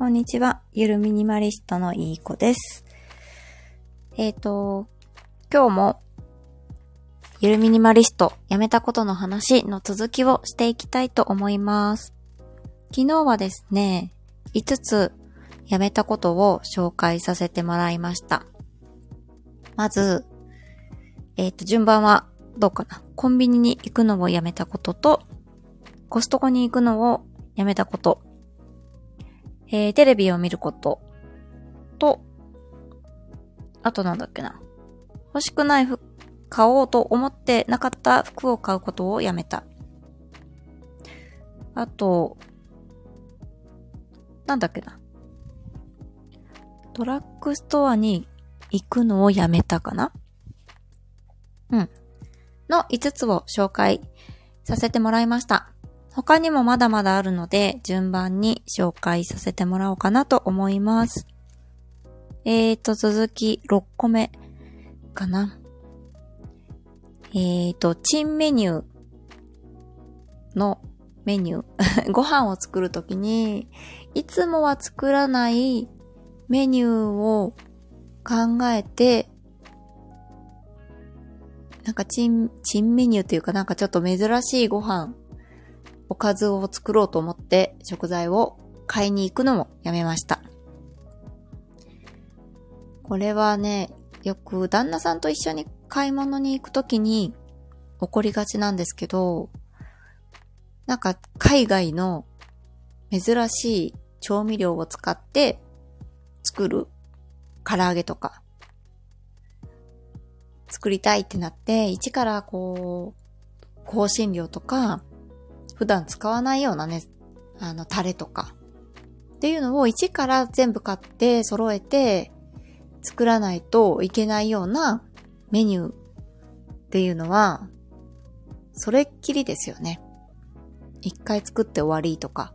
こんにちは。ゆるミニマリストのいい子です。えっ、と、今日も、ゆるミニマリスト、やめたことの話の続きをしていきたいと思います。昨日はですね、5つやめたことを紹介させてもらいました。まず、えっ、と、順番はどうかな。コンビニに行くのをやめたことと、コストコに行くのをやめたこと、えー、テレビを見ること、と、あとなんだっけな。欲しくない服、買おうと思ってなかった服を買うことをやめた。あと、なんだっけな。ドラッグストアに行くのをやめたかなうん。の5つを紹介させてもらいました。他にもまだまだあるので、順番に紹介させてもらおうかなと思います。えーと、続き6個目かな。えーと、チンメニューのメニュー。ご飯を作るときに、いつもは作らないメニューを考えて、なんかチン、チンメニューっていうかなんかちょっと珍しいご飯、おかずを作ろうと思って食材を買いに行くのもやめました。これはね、よく旦那さんと一緒に買い物に行くときに起こりがちなんですけど、なんか海外の珍しい調味料を使って作る唐揚げとか作りたいってなって、一からこう、香辛料とか、普段使わないようなね、あの、タレとか、っていうのを一から全部買って揃えて作らないといけないようなメニューっていうのは、それっきりですよね。一回作って終わりとか、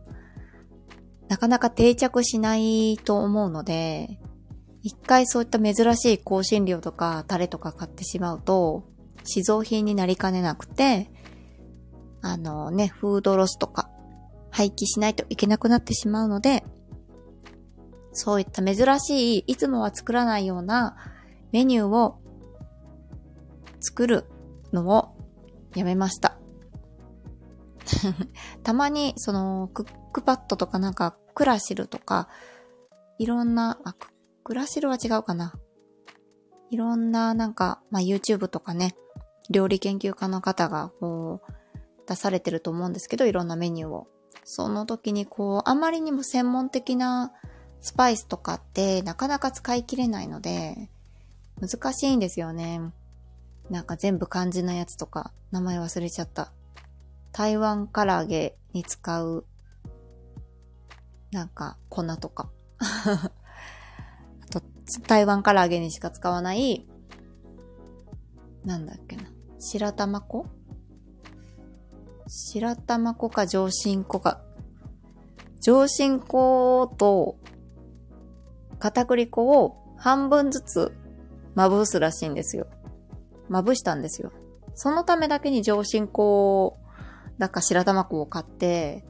なかなか定着しないと思うので、一回そういった珍しい香辛料とかタレとか買ってしまうと、試造品になりかねなくて、あのね、フードロスとか廃棄しないといけなくなってしまうので、そういった珍しい、いつもは作らないようなメニューを作るのをやめました。たまに、その、クックパッドとかなんか、クラシルとか、いろんな、あ、クラシルは違うかな。いろんな、なんか、まあ、YouTube とかね、料理研究家の方が、こう、出されてると思うんですけど、いろんなメニューを。その時に、こう、あまりにも専門的なスパイスとかって、なかなか使い切れないので、難しいんですよね。なんか全部漢字のやつとか、名前忘れちゃった。台湾唐揚げに使う、なんか、粉とか。あと、台湾唐揚げにしか使わない、なんだっけな。白玉粉白玉粉か上新粉か。上新粉と片栗粉を半分ずつまぶすらしいんですよ。まぶしたんですよ。そのためだけに上新粉だか白玉粉を買って、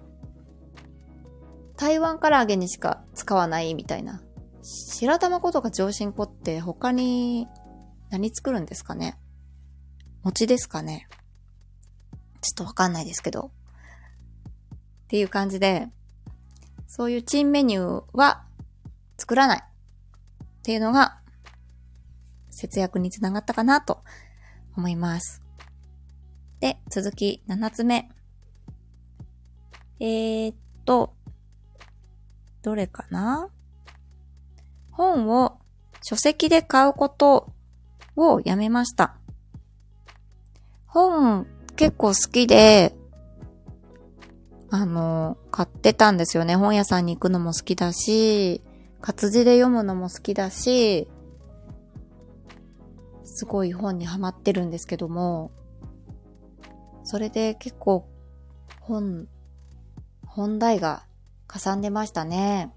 台湾唐揚げにしか使わないみたいな。白玉粉とか上新粉って他に何作るんですかね？餅ですかね？ちょっとわかんないですけど。っていう感じで、そういうチンメニューは作らないっていうのが節約につながったかなと思います。で、続き7つ目。えー、っと、どれかな？本を書籍で買うことをやめました。本結構好きで、あの、買ってたんですよね。本屋さんに行くのも好きだし、活字で読むのも好きだし、すごい本にハマってるんですけども、それで結構本、本題がかさんでましたね。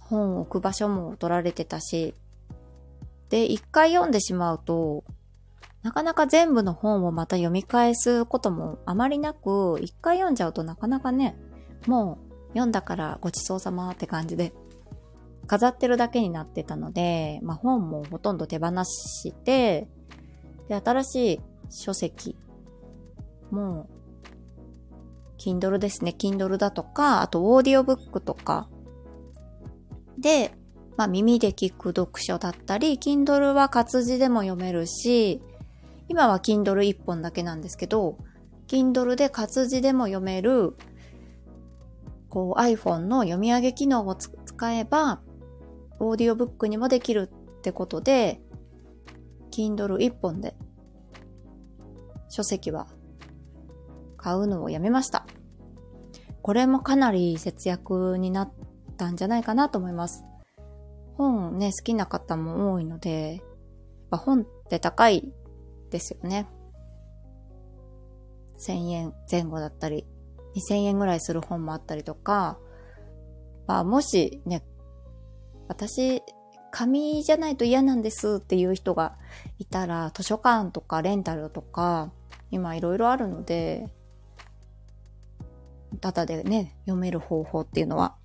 本を置く場所も取られてたし。で、一回読んでしまうと、なかなか全部の本をまた読み返すこともあまりなく、一回読んじゃうとなかなかね、もう読んだからごちそうさまって感じで飾ってるだけになってたので、まあ、本もほとんど手放して、で、新しい書籍もう、Kindle ですね。Kindle だとか、あとオーディオブックとか。で、まあ耳で聞く読書だったり、Kindle は活字でも読めるし、今は Kindle 一本だけなんですけど、Kindle で活字でも読める、こう iPhone の読み上げ機能を使えば、オーディオブックにもできるってことで、Kindle 一本で書籍は買うのをやめました。これもかなり節約になったんじゃないかなと思います。本ね、好きな方も多いので、本って高いですよね。1000円前後だったり、2000円ぐらいする本もあったりとか、まあもしね、私、紙じゃないと嫌なんですっていう人がいたら、図書館とかレンタルとか、今いろいろあるので、ただでね、読める方法っていうのは、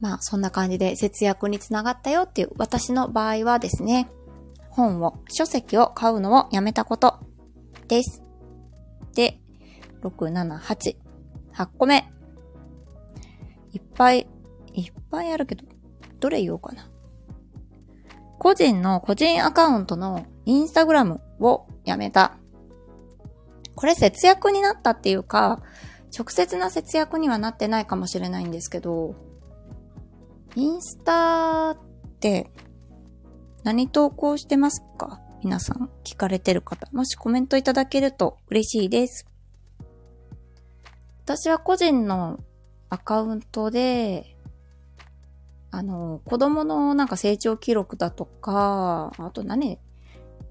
まあそんな感じで節約につながったよっていう私の場合はですね、本を、書籍を買うのをやめたことです。で、6、7、8、8個目。いっぱい、いっぱいあるけど、どれ言おうかな。個人の個人アカウントのインスタグラムをやめた。これ節約になったっていうか、直接な節約にはなってないかもしれないんですけど、インスタって何投稿してますか？皆さん聞かれてる方。もしコメントいただけると嬉しいです。私は個人のアカウントで、あの、子供のなんか成長記録だとか、あと何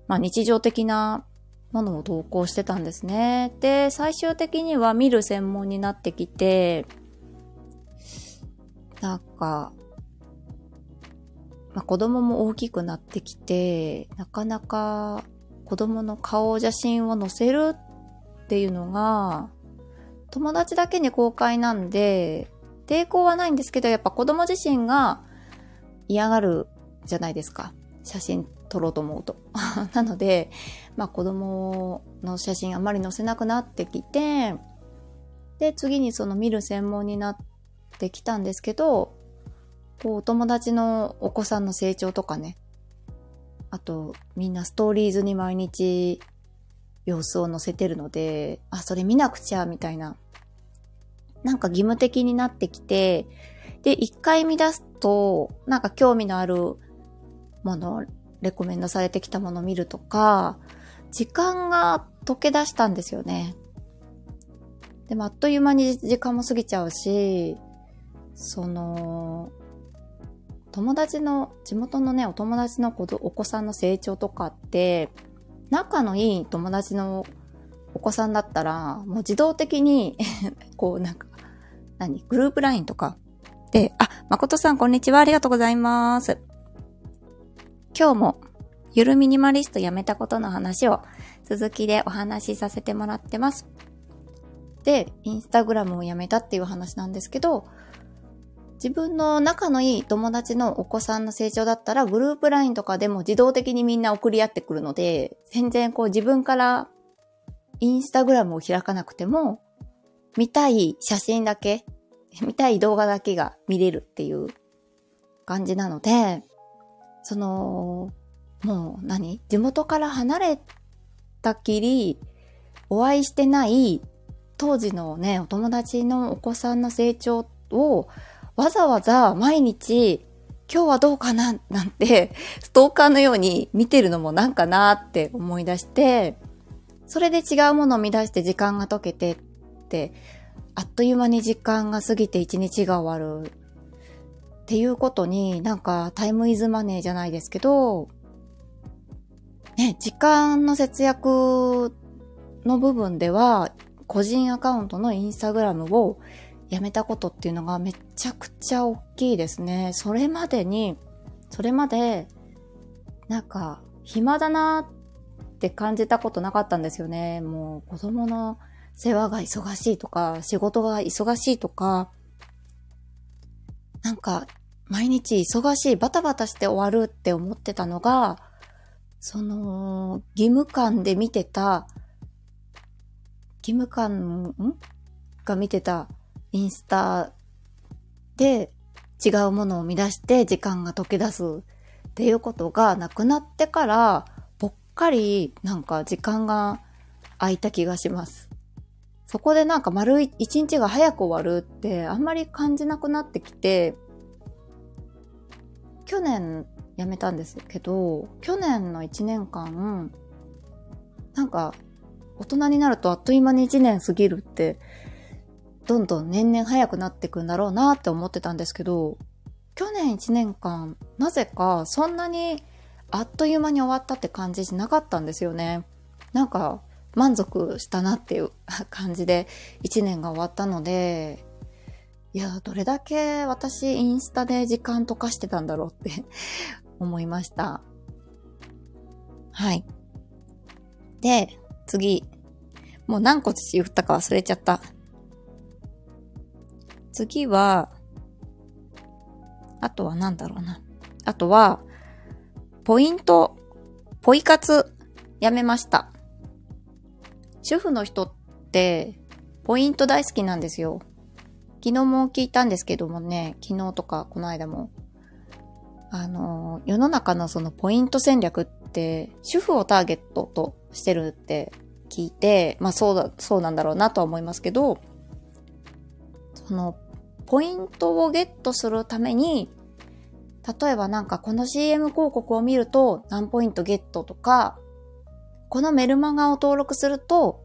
まあ日常的なものを投稿してたんですね。で、最終的には見る専門になってきて、なんか、まあ、子供も大きくなってきて、なかなか子供の顔写真を載せるっていうのが、友達だけに公開なんで、抵抗はないんですけど、やっぱ子供自身が嫌がるじゃないですか。写真撮ろうと思うと。なので、まあ子供の写真あまり載せなくなってきて、で、次にその見る専門になってきたんですけど、こう、お友達のお子さんの成長とかね。あと、みんなストーリーズに毎日様子を載せてるので、あ、それ見なくちゃ、みたいな。なんか義務的になってきて、で、一回見出すと、なんか興味のあるもの、レコメンドされてきたものを見るとか、時間が溶け出したんですよね。でもあっという間に時間も過ぎちゃうし、その、友達の、地元のね、お友達の子お子さんの成長とかって、仲のいい友達のお子さんだったら、もう自動的に こうなんか、何グループ LINE とかで、あ、誠さんこんにちは、ありがとうございます。今日も、ゆるミニマリストやめたことの話を続きでお話しさせてもらってます。で、インスタグラムをやめたっていう話なんですけど、自分の仲のいい友達のお子さんの成長だったら、グループ LINE とかでも自動的にみんな送り合ってくるので、全然こう自分からインスタグラムを開かなくても、見たい写真だけ、見たい動画だけが見れるっていう感じなので、その、もう何？地元から離れたきり、お会いしてない当時のね、お友達のお子さんの成長をわざわざ毎日今日はどうかななんてストーカーのように見てるのもなんかなって思い出して、それで違うものを見出して時間が解けてって、あっという間に時間が過ぎて一日が終わるっていうことになんかタイムイズマネーじゃないですけど、ね、時間の節約の部分では個人アカウントのインスタグラムをやめたことっていうのがめちゃくちゃ大きいですね。それまでに、それまで、なんか、暇だなって感じたことなかったんですよね。もう子供の世話が忙しいとか、仕事が忙しいとか、なんか、毎日忙しい、バタバタして終わるって思ってたのが、その、義務感で見てた、義務感、ん？が見てたインスタで違うものを生み出して時間が溶け出すっていうことがなくなってから、ぽっかりなんか時間が空いた気がします。そこでなんか丸一日が早く終わるってあんまり感じなくなってきて、去年辞めたんですけど、去年の1年間、なんか大人になるとあっという間に1年過ぎるって、どんどん年々早くなっていくんだろうなって思ってたんですけど、去年1年間、なぜかそんなにあっという間に終わったって感じしなかったんですよね。なんか満足したなっていう 感じで1年が終わったので、いや、どれだけ私インスタで時間とかしてたんだろうって 思いました。はい。で、次。もう何個言ったか忘れちゃった。次は、あとは何だろうな。あとは、ポイント、ポイ活、やめました。主婦の人って、ポイント大好きなんですよ。昨日も聞いたんですけどもね、昨日とかこの間も。あの、世の中のそのポイント戦略って、主婦をターゲットとしてるって聞いて、まあそうだ、そうなんだろうなとは思いますけど、その、ポイントをゲットするために、例えばなんかこの CM 広告を見ると何ポイントゲットとか、このメルマガを登録すると、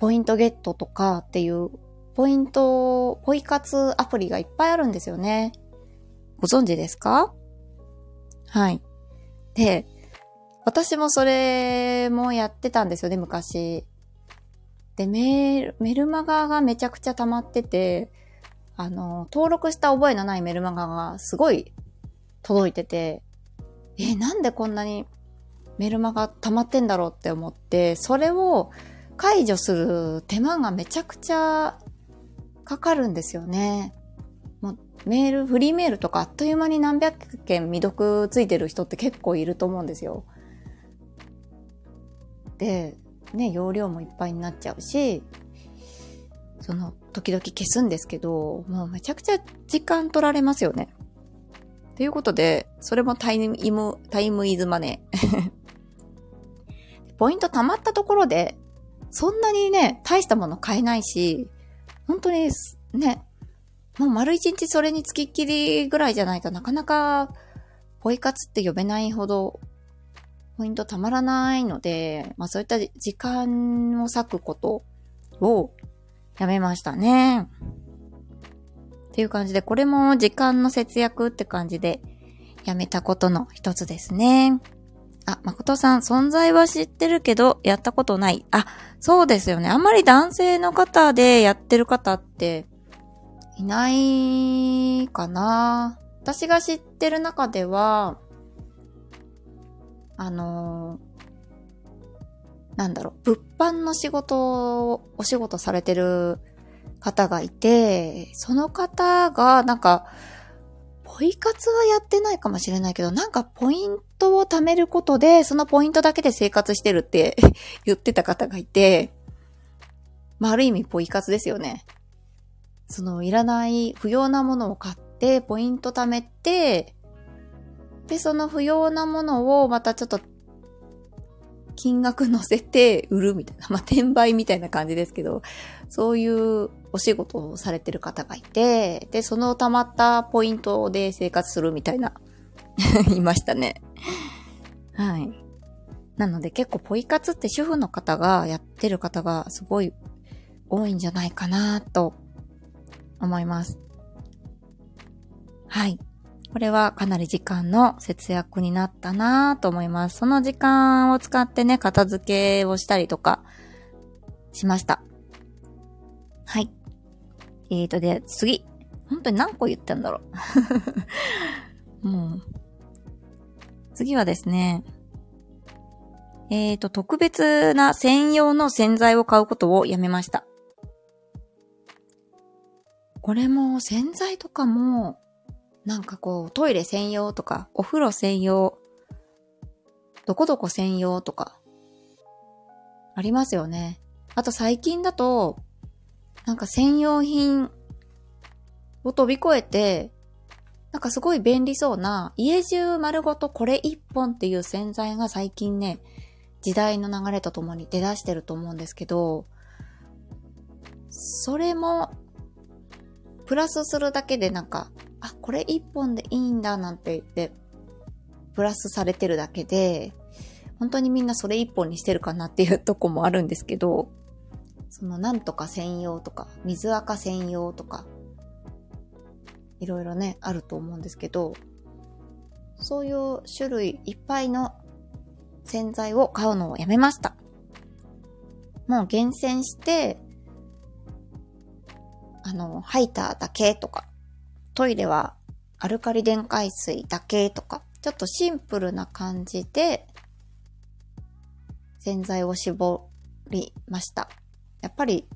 ポイントゲットとかっていうポイント、ポイ活アプリがいっぱいあるんですよね。ご存知ですか？はい。で、私もそれもやってたんですよね、昔。で、メール、メルマガがめちゃくちゃ溜まってて、あの、登録した覚えのないメルマガがすごい届いてて、え、なんでこんなにメルマガ溜まってんだろうって思って、それを解除する手間がめちゃくちゃかかるんですよね。もうメール、フリーメールとかあっという間に何百件未読ついてる人って結構いると思うんですよ。で、ね、容量もいっぱいになっちゃうし、その、時々消すんですけど、もうめちゃくちゃ時間取られますよね。ということで、それもタイム、タイムイズマネー。ポイント貯まったところで、そんなにね、大したもの買えないし、本当にね、もう丸一日それにつきっきりぐらいじゃないとなかなかポイ活って呼べないほどポイントたまらないので、まあそういった時間を割くことをやめましたね。っていう感じで、これも時間の節約って感じでやめたことの一つですね。あ、誠さん、存在は知ってるけど、やったことない。あ、そうですよね。あんまり男性の方でやってる方って、いないかな。私が知ってる中では、あのー、なんだろう、物販の仕事を、お仕事されてる方がいて、その方が、なんか、ポイ活はやってないかもしれないけど、なんかポイントを貯めることで、そのポイントだけで生活してるって 言ってた方がいて、まあ、ある意味ポイ活ですよね。その、いらない、不要なものを買って、ポイント貯めて、で、その不要なものをまたちょっと、金額乗せて売るみたいな、まあ、転売みたいな感じですけど、そういうお仕事をされてる方がいて、で、その溜まったポイントで生活するみたいな、いましたね。はい。なので結構ポイ活って主婦の方がやってる方がすごい多いんじゃないかなと思います。はい。これはかなり時間の節約になったなぁと思います。その時間を使ってね、片付けをしたりとかしました。はい。えーと、で、次。本当に何個言ったんだろう。もう。次はですね。えーと、特別な専用の洗剤を買うことをやめました。これも洗剤とかもなんかこう、トイレ専用とか、お風呂専用、どこどこ専用とか、ありますよね。あと最近だと、なんか専用品を飛び越えて、なんかすごい便利そうな、家中丸ごとこれ一本っていう洗剤が最近ね、時代の流れとともに出だしてると思うんですけど、それも、プラスするだけでなんか、あ、これ一本でいいんだなんて言って、プラスされてるだけで、本当にみんなそれ一本にしてるかなっていうとこもあるんですけど、そのなんとか専用とか、水垢専用とか、いろいろね、あると思うんですけど、そういう種類いっぱいの洗剤を買うのをやめました。もう厳選して、あの、ハイターだけとか、トイレはアルカリ電解水だけとか、ちょっとシンプルな感じで、洗剤を絞りました。やっぱり、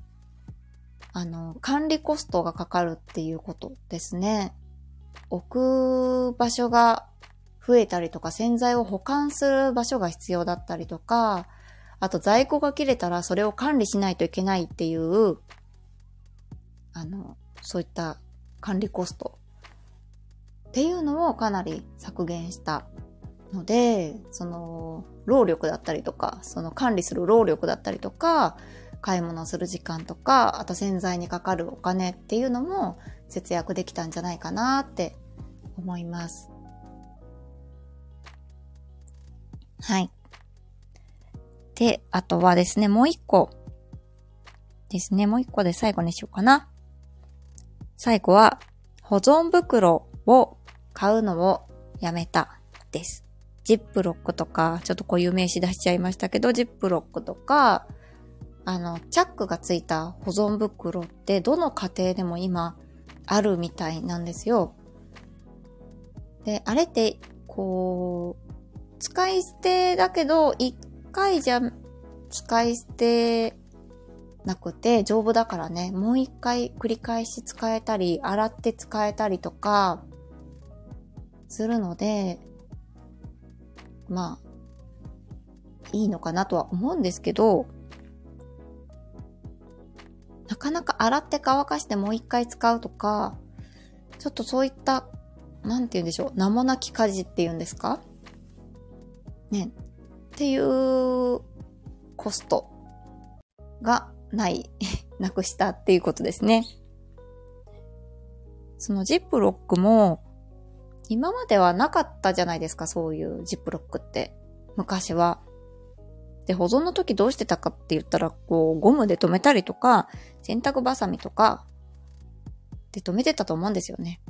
あの、管理コストがかかるっていうことですね。置く場所が増えたりとか、洗剤を保管する場所が必要だったりとか、あと在庫が切れたらそれを管理しないといけないっていう、あの、そういった管理コストっていうのをかなり削減したので、その、労力だったりとか、その管理する労力だったりとか、買い物する時間とか、あと洗剤にかかるお金っていうのも節約できたんじゃないかなって思います。はい。で、あとはですね、もう一個ですね、もう一個で最後にしようかな。最後は、保存袋を買うのをやめたです。ジップロックとか、ちょっとこういう名詞出しちゃいましたけど、ジップロックとか、あの、チャックがついた保存袋ってどの家庭でも今あるみたいなんですよ。で、あれって、こう、使い捨てだけど、一回じゃ使い捨てなくて丈夫だからね、もう一回繰り返し使えたり、洗って使えたりとか、するので、まあ、いいのかなとは思うんですけど、なかなか洗って乾かしてもう一回使うとか、ちょっとそういった、なんて言うんでしょう、名もなき家事っていうんですか？ね。っていうコストがない、なくしたっていうことですね。そのジップロックも、今まではなかったじゃないですか、そういうジップロックって。昔は。で、保存の時どうしてたかって言ったら、こう、ゴムで留めたりとか、洗濯バサミとか、で留めてたと思うんですよね。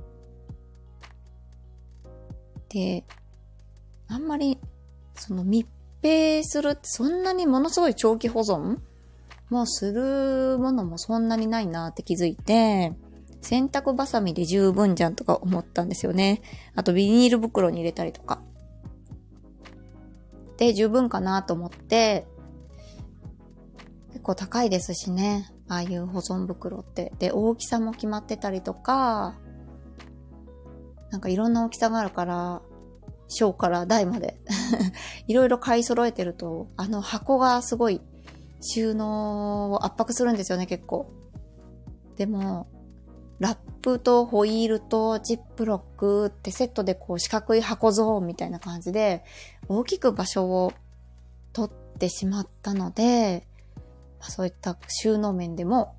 で、あんまり、その密閉するってそんなにものすごい長期保存もするものもそんなにないなって気づいて、洗濯バサミで十分じゃんとか思ったんですよね。あとビニール袋に入れたりとか。で、十分かなと思って、結構高いですしね。ああいう保存袋って。で、大きさも決まってたりとか、なんかいろんな大きさがあるから、小から大まで いろいろ買い揃えてると、あの箱がすごい収納を圧迫するんですよね、結構。でも、ラップとホイールとジップロックってセットでこう四角い箱ゾーンみたいな感じで大きく場所を取ってしまったので、まあ、そういった収納面でも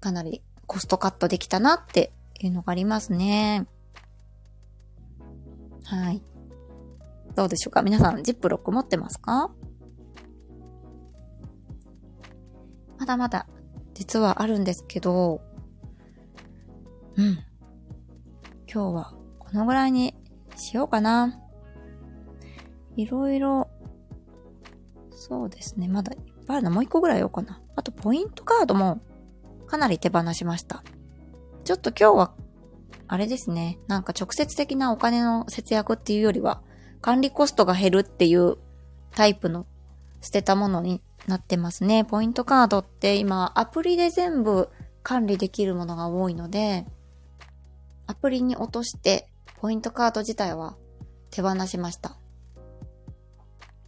かなりコストカットできたなっていうのがありますね。はい。どうでしょうか？皆さん、ジップロック持ってますか？まだまだ、実はあるんですけど、うん。今日はこのぐらいにしようかな。いろいろ、そうですね。まだいっぱいあるの。もう一個ぐらい言おうかな。あと、ポイントカードもかなり手放しました。ちょっと今日は、あれですね。なんか直接的なお金の節約っていうよりは、管理コストが減るっていうタイプの捨てたものになってますね。ポイントカードって今アプリで全部管理できるものが多いので、アプリに落として、ポイントカード自体は手放しました。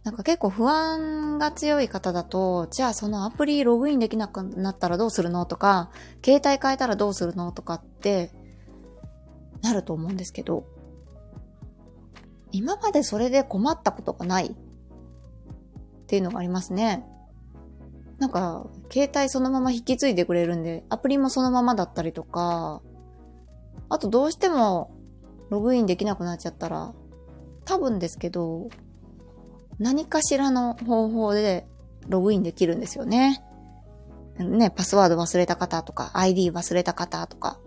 なんか結構不安が強い方だと、じゃあそのアプリログインできなくなったらどうするのとか、携帯変えたらどうするのとかってなると思うんですけど、今までそれで困ったことがないっていうのがありますね。なんか、携帯そのまま引き継いでくれるんで、アプリもそのままだったりとか、あとどうしてもログインできなくなっちゃったら、多分ですけど、何かしらの方法でログインできるんですよね。ね、パスワード忘れた方とか、ID 忘れた方とか、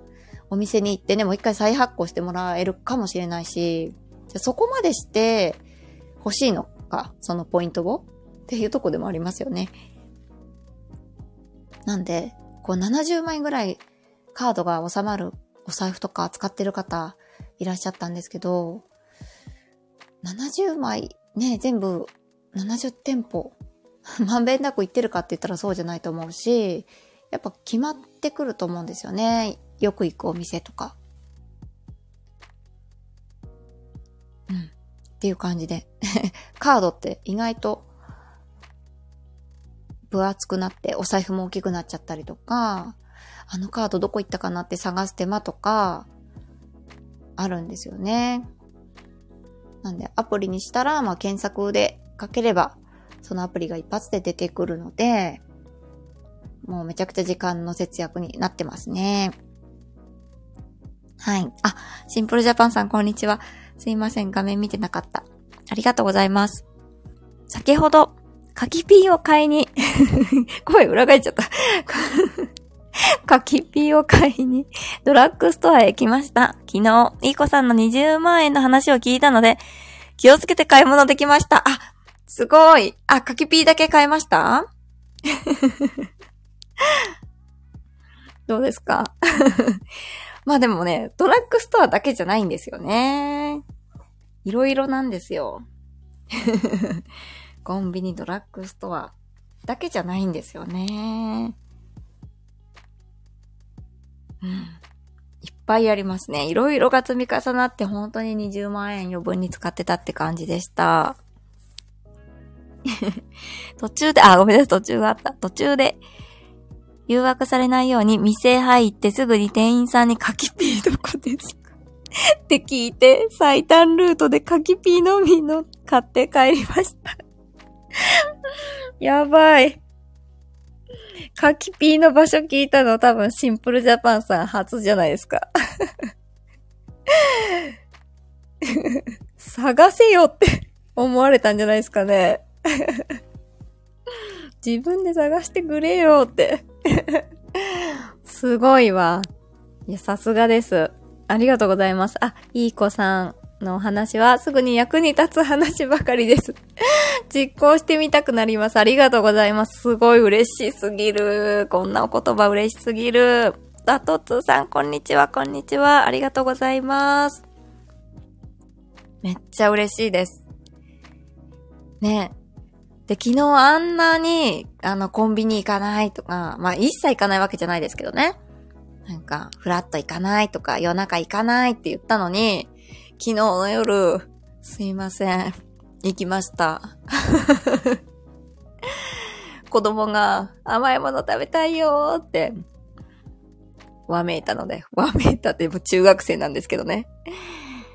お店に行ってね、もう一回再発行してもらえるかもしれないし、じゃそこまでして欲しいのか、そのポイントを？っていうとこでもありますよね。なんで、こう70枚ぐらいカードが収まるお財布とか使ってる方いらっしゃったんですけど、70枚ね、全部70店舗、まんべんなく行ってるかって言ったらそうじゃないと思うし、やっぱ決まってくると思うんですよね。よく行くお店とか。うん。っていう感じで。カードって意外と分厚くなってお財布も大きくなっちゃったりとか、あのカードどこ行ったかなって探す手間とか、あるんですよね。なんで、アプリにしたら、まあ、検索でかければ、そのアプリが一発で出てくるので、もうめちゃくちゃ時間の節約になってますね。はい。あ、シンプルジャパンさん、こんにちは。すいません、画面見てなかった。ありがとうございます。先ほど、柿ピーを買いに 声裏返っちゃった 柿ピーを買いに、ドラッグストアへ来ました。昨日、いい子さんの20万円の話を聞いたので、気をつけて買い物できました。あ、すごい。あ、柿ピーだけ買いました？どうですか？まあでもね、ドラッグストアだけじゃないんですよね。いろいろなんですよ。コンビニ、ドラッグストアだけじゃないんですよね。うん。いっぱいありますね。いろいろが積み重なって本当に20万円余分に使ってたって感じでした。途中で、あ、ごめんなさい、途中があった。途中で、誘惑されないように店入ってすぐに店員さんに柿ピーどこですかって聞いて、最短ルートで柿ピーのみの買って帰りました。やばい。カキピーの場所聞いたの多分シンプルジャパンさん初じゃないですか。探せよって思われたんじゃないですかね。自分で探してくれよってすごいわ。いや、さすがです。ありがとうございます。あ、いい子さん。のお話はすぐに役に立つ話ばかりです。実行してみたくなります。ありがとうございます。すごい嬉しすぎる。こんなお言葉嬉しすぎる。あ、とつさん、こんにちは、こんにちは。ありがとうございます。めっちゃ嬉しいです。ねで、昨日あんなに、あの、コンビニ行かないとか、まあ、一切行かないわけじゃないですけどね。なんか、フラット行かないとか、夜中行かないって言ったのに、昨日の夜、すいません。行きました。子供が甘いもの食べたいよーって、わめいたので、わめいたっても中学生なんですけどね。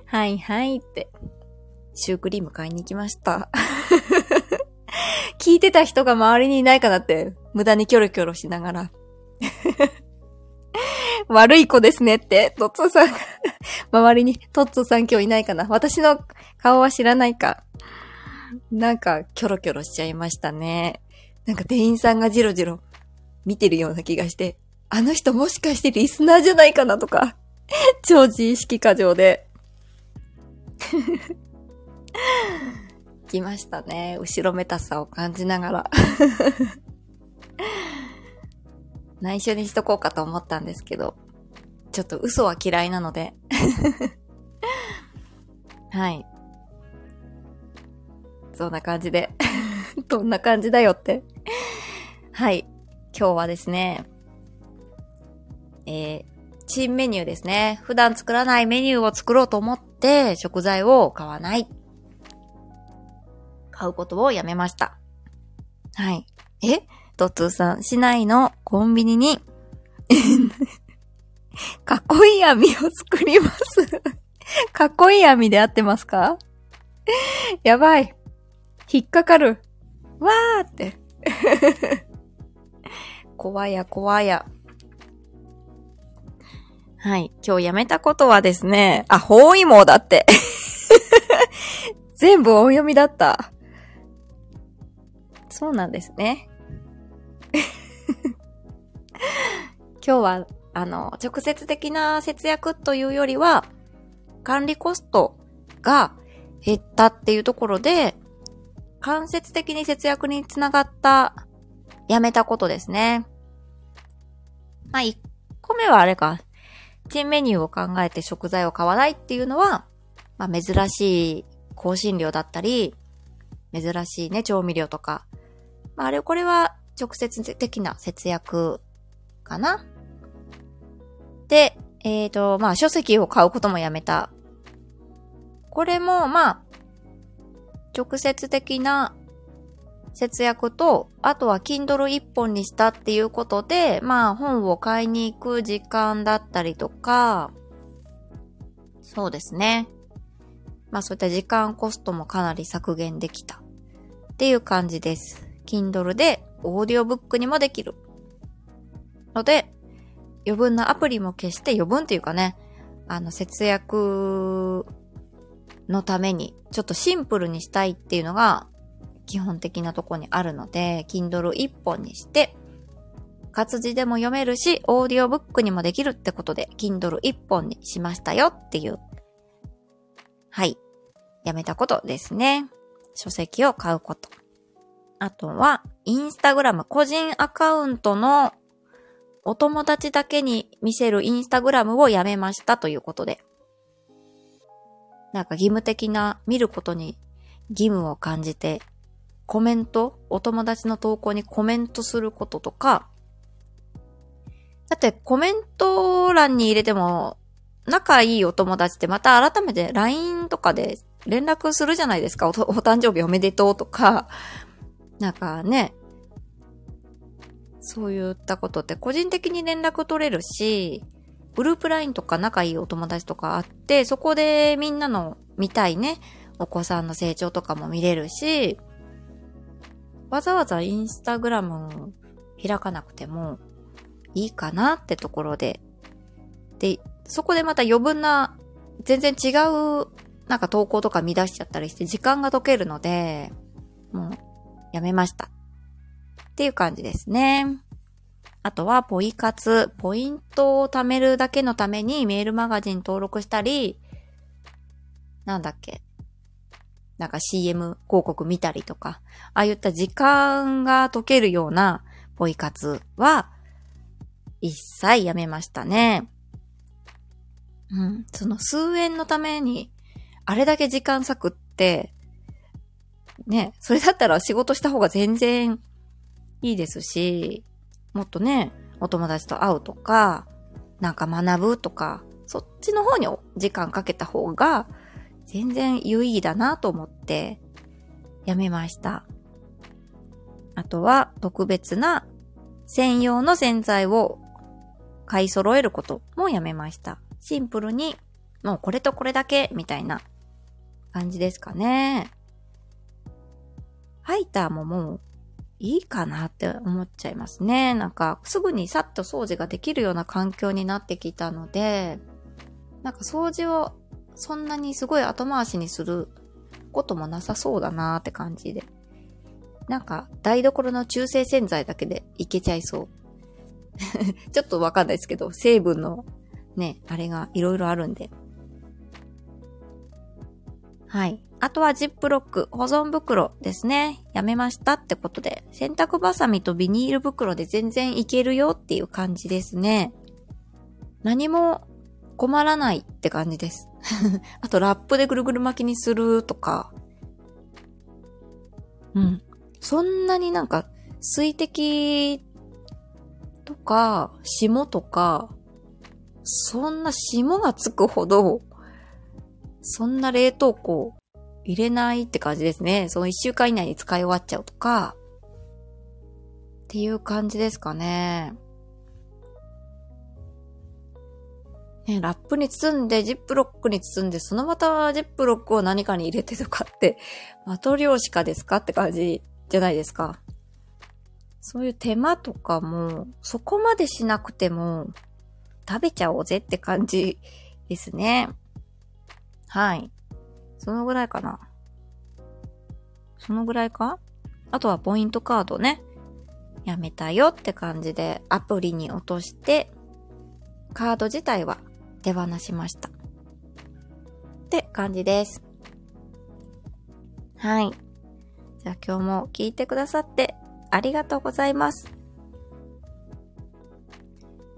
はいはいって、シュークリーム買いに行きました。聞いてた人が周りにいないかなって、無駄にキョロキョロしながら。悪い子ですねって、トッツーさん 周りにトッツーさん今日いないかな私の顔は知らないか。なんか、キョロキョロしちゃいましたね。なんか店員さんがジロジロ見てるような気がして、あの人もしかしてリスナーじゃないかなとか、超自意識過剰で。来ましたね。後ろめたさを感じながら内緒にしとこうかと思ったんですけど、ちょっと嘘は嫌いなので はい。そんな感じで どんな感じだよってはい。今日はですね、えー、新メニューですね。普段作らないメニューを作ろうと思って食材を買わない。買うことをやめました。はい。え？トツーさん、市内の？コンビニに 囲い網を作ります 囲いい網で合ってますか？やばい。引っかかる。わーって。怖や怖や。はい。今日やめたことはですね、あ、包囲網だって。全部お読みだった。そうなんですね。今日は、あの、直接的な節約というよりは、管理コストが減ったっていうところで、間接的に節約につながった、やめたことですね。まあ、1個目はあれか、新メニューを考えて食材を買わないっていうのは、まあ、珍しい香辛料だったり、珍しいね、調味料とか。まあ、あれ、これは直接的な節約かな。で、えっ、ー、と、まあ、書籍を買うこともやめた。これも、まあ、直接的な節約と、あとは Kindle 一本にしたっていうことで、まあ本を買いに行く時間だったりとか、そうですね。まあそういった時間コストもかなり削減できたっていう感じです。Kindle でオーディオブックにもできる。ので、余分なアプリも消して余分っていうかね、あの節約のために、ちょっとシンプルにしたいっていうのが基本的なとこにあるので、Kindle 1本にして、活字でも読めるし、オーディオブックにもできるってことで、Kindle 1本にしましたよっていう、はい、やめたことですね。書籍を買うこと。あとは、インスタグラム個人アカウントのお友達だけに見せるインスタグラムをやめましたということで。なんか義務的な見ることに義務を感じて、コメント、お友達の投稿にコメントすることとか、だってコメント欄に入れても、仲いいお友達ってまた改めて LINE とかで連絡するじゃないですか。おお誕生日おめでとうとか、なんかね、そういったことって個人的に連絡取れるし、グループ LINE とか仲いいお友達とかあって、そこでみんなの見たいね、お子さんの成長とかも見れるし、わざわざインスタグラム開かなくてもいいかなってところで、で、そこでまた余分な、全然違う、なんか投稿とか見出しちゃったりして時間が解けるので、もう、やめました。っていう感じですね。あとは、ポイ活、ポイントを貯めるだけのためにメールマガジン登録したり、なんだっけ。なんか CM 広告見たりとか、ああいった時間が解けるようなポイ活は、一切やめましたね。うん。その数円のために、あれだけ時間割くって、ね、それだったら仕事した方が全然いいですし、もっとね、お友達と会うとか、なんか学ぶとか、そっちの方に時間かけた方が、全然有意義だなと思って、やめました。あとは、特別な専用の洗剤を買い揃えることもやめました。シンプルに、もうこれとこれだけ、みたいな感じですかね。ハイターももういいかなって思っちゃいますね。なんか、すぐにさっと掃除ができるような環境になってきたので、なんか掃除をそんなにすごい後回しにすることもなさそうだなーって感じで。なんか、台所の中性洗剤だけでいけちゃいそう。ちょっとわかんないですけど、成分のね、あれがいろいろあるんで。はい。あとはジップロック、保存袋ですね。やめましたってことで、洗濯バサミとビニール袋で全然いけるよっていう感じですね。何も困らないって感じです。あとラップでぐるぐる巻きにするとか。うん。そんなになんか水滴とか霜とか、そんな霜がつくほど、そんな冷凍庫入れないって感じですね。その一週間以内に使い終わっちゃうとか、っていう感じですかね。ね、ラップに包んで、ジップロックに包んで、そのまたジップロックを何かに入れてとかって、マトリョーシカですかって感じじゃないですか。そういう手間とかも、そこまでしなくても、食べちゃおうぜって感じですね。はい。そのぐらいかな。そのぐらいか？あとはポイントカードね。やめたよって感じでアプリに落として、カード自体は手放しました。って感じです。はい。じゃあ今日も聞いてくださってありがとうございます。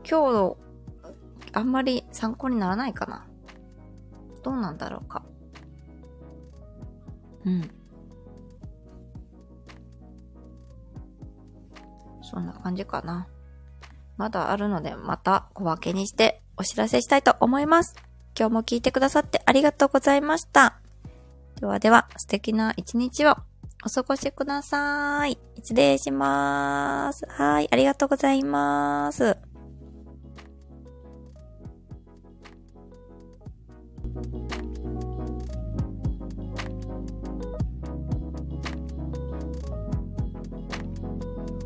今日、あんまり参考にならないかな。どうなんだろうか。うん。そんな感じかな。まだあるので、また小分けにしてお知らせしたいと思います。今日も聞いてくださってありがとうございました。ではでは、素敵な一日をお過ごしください。失礼します。はい、ありがとうございます。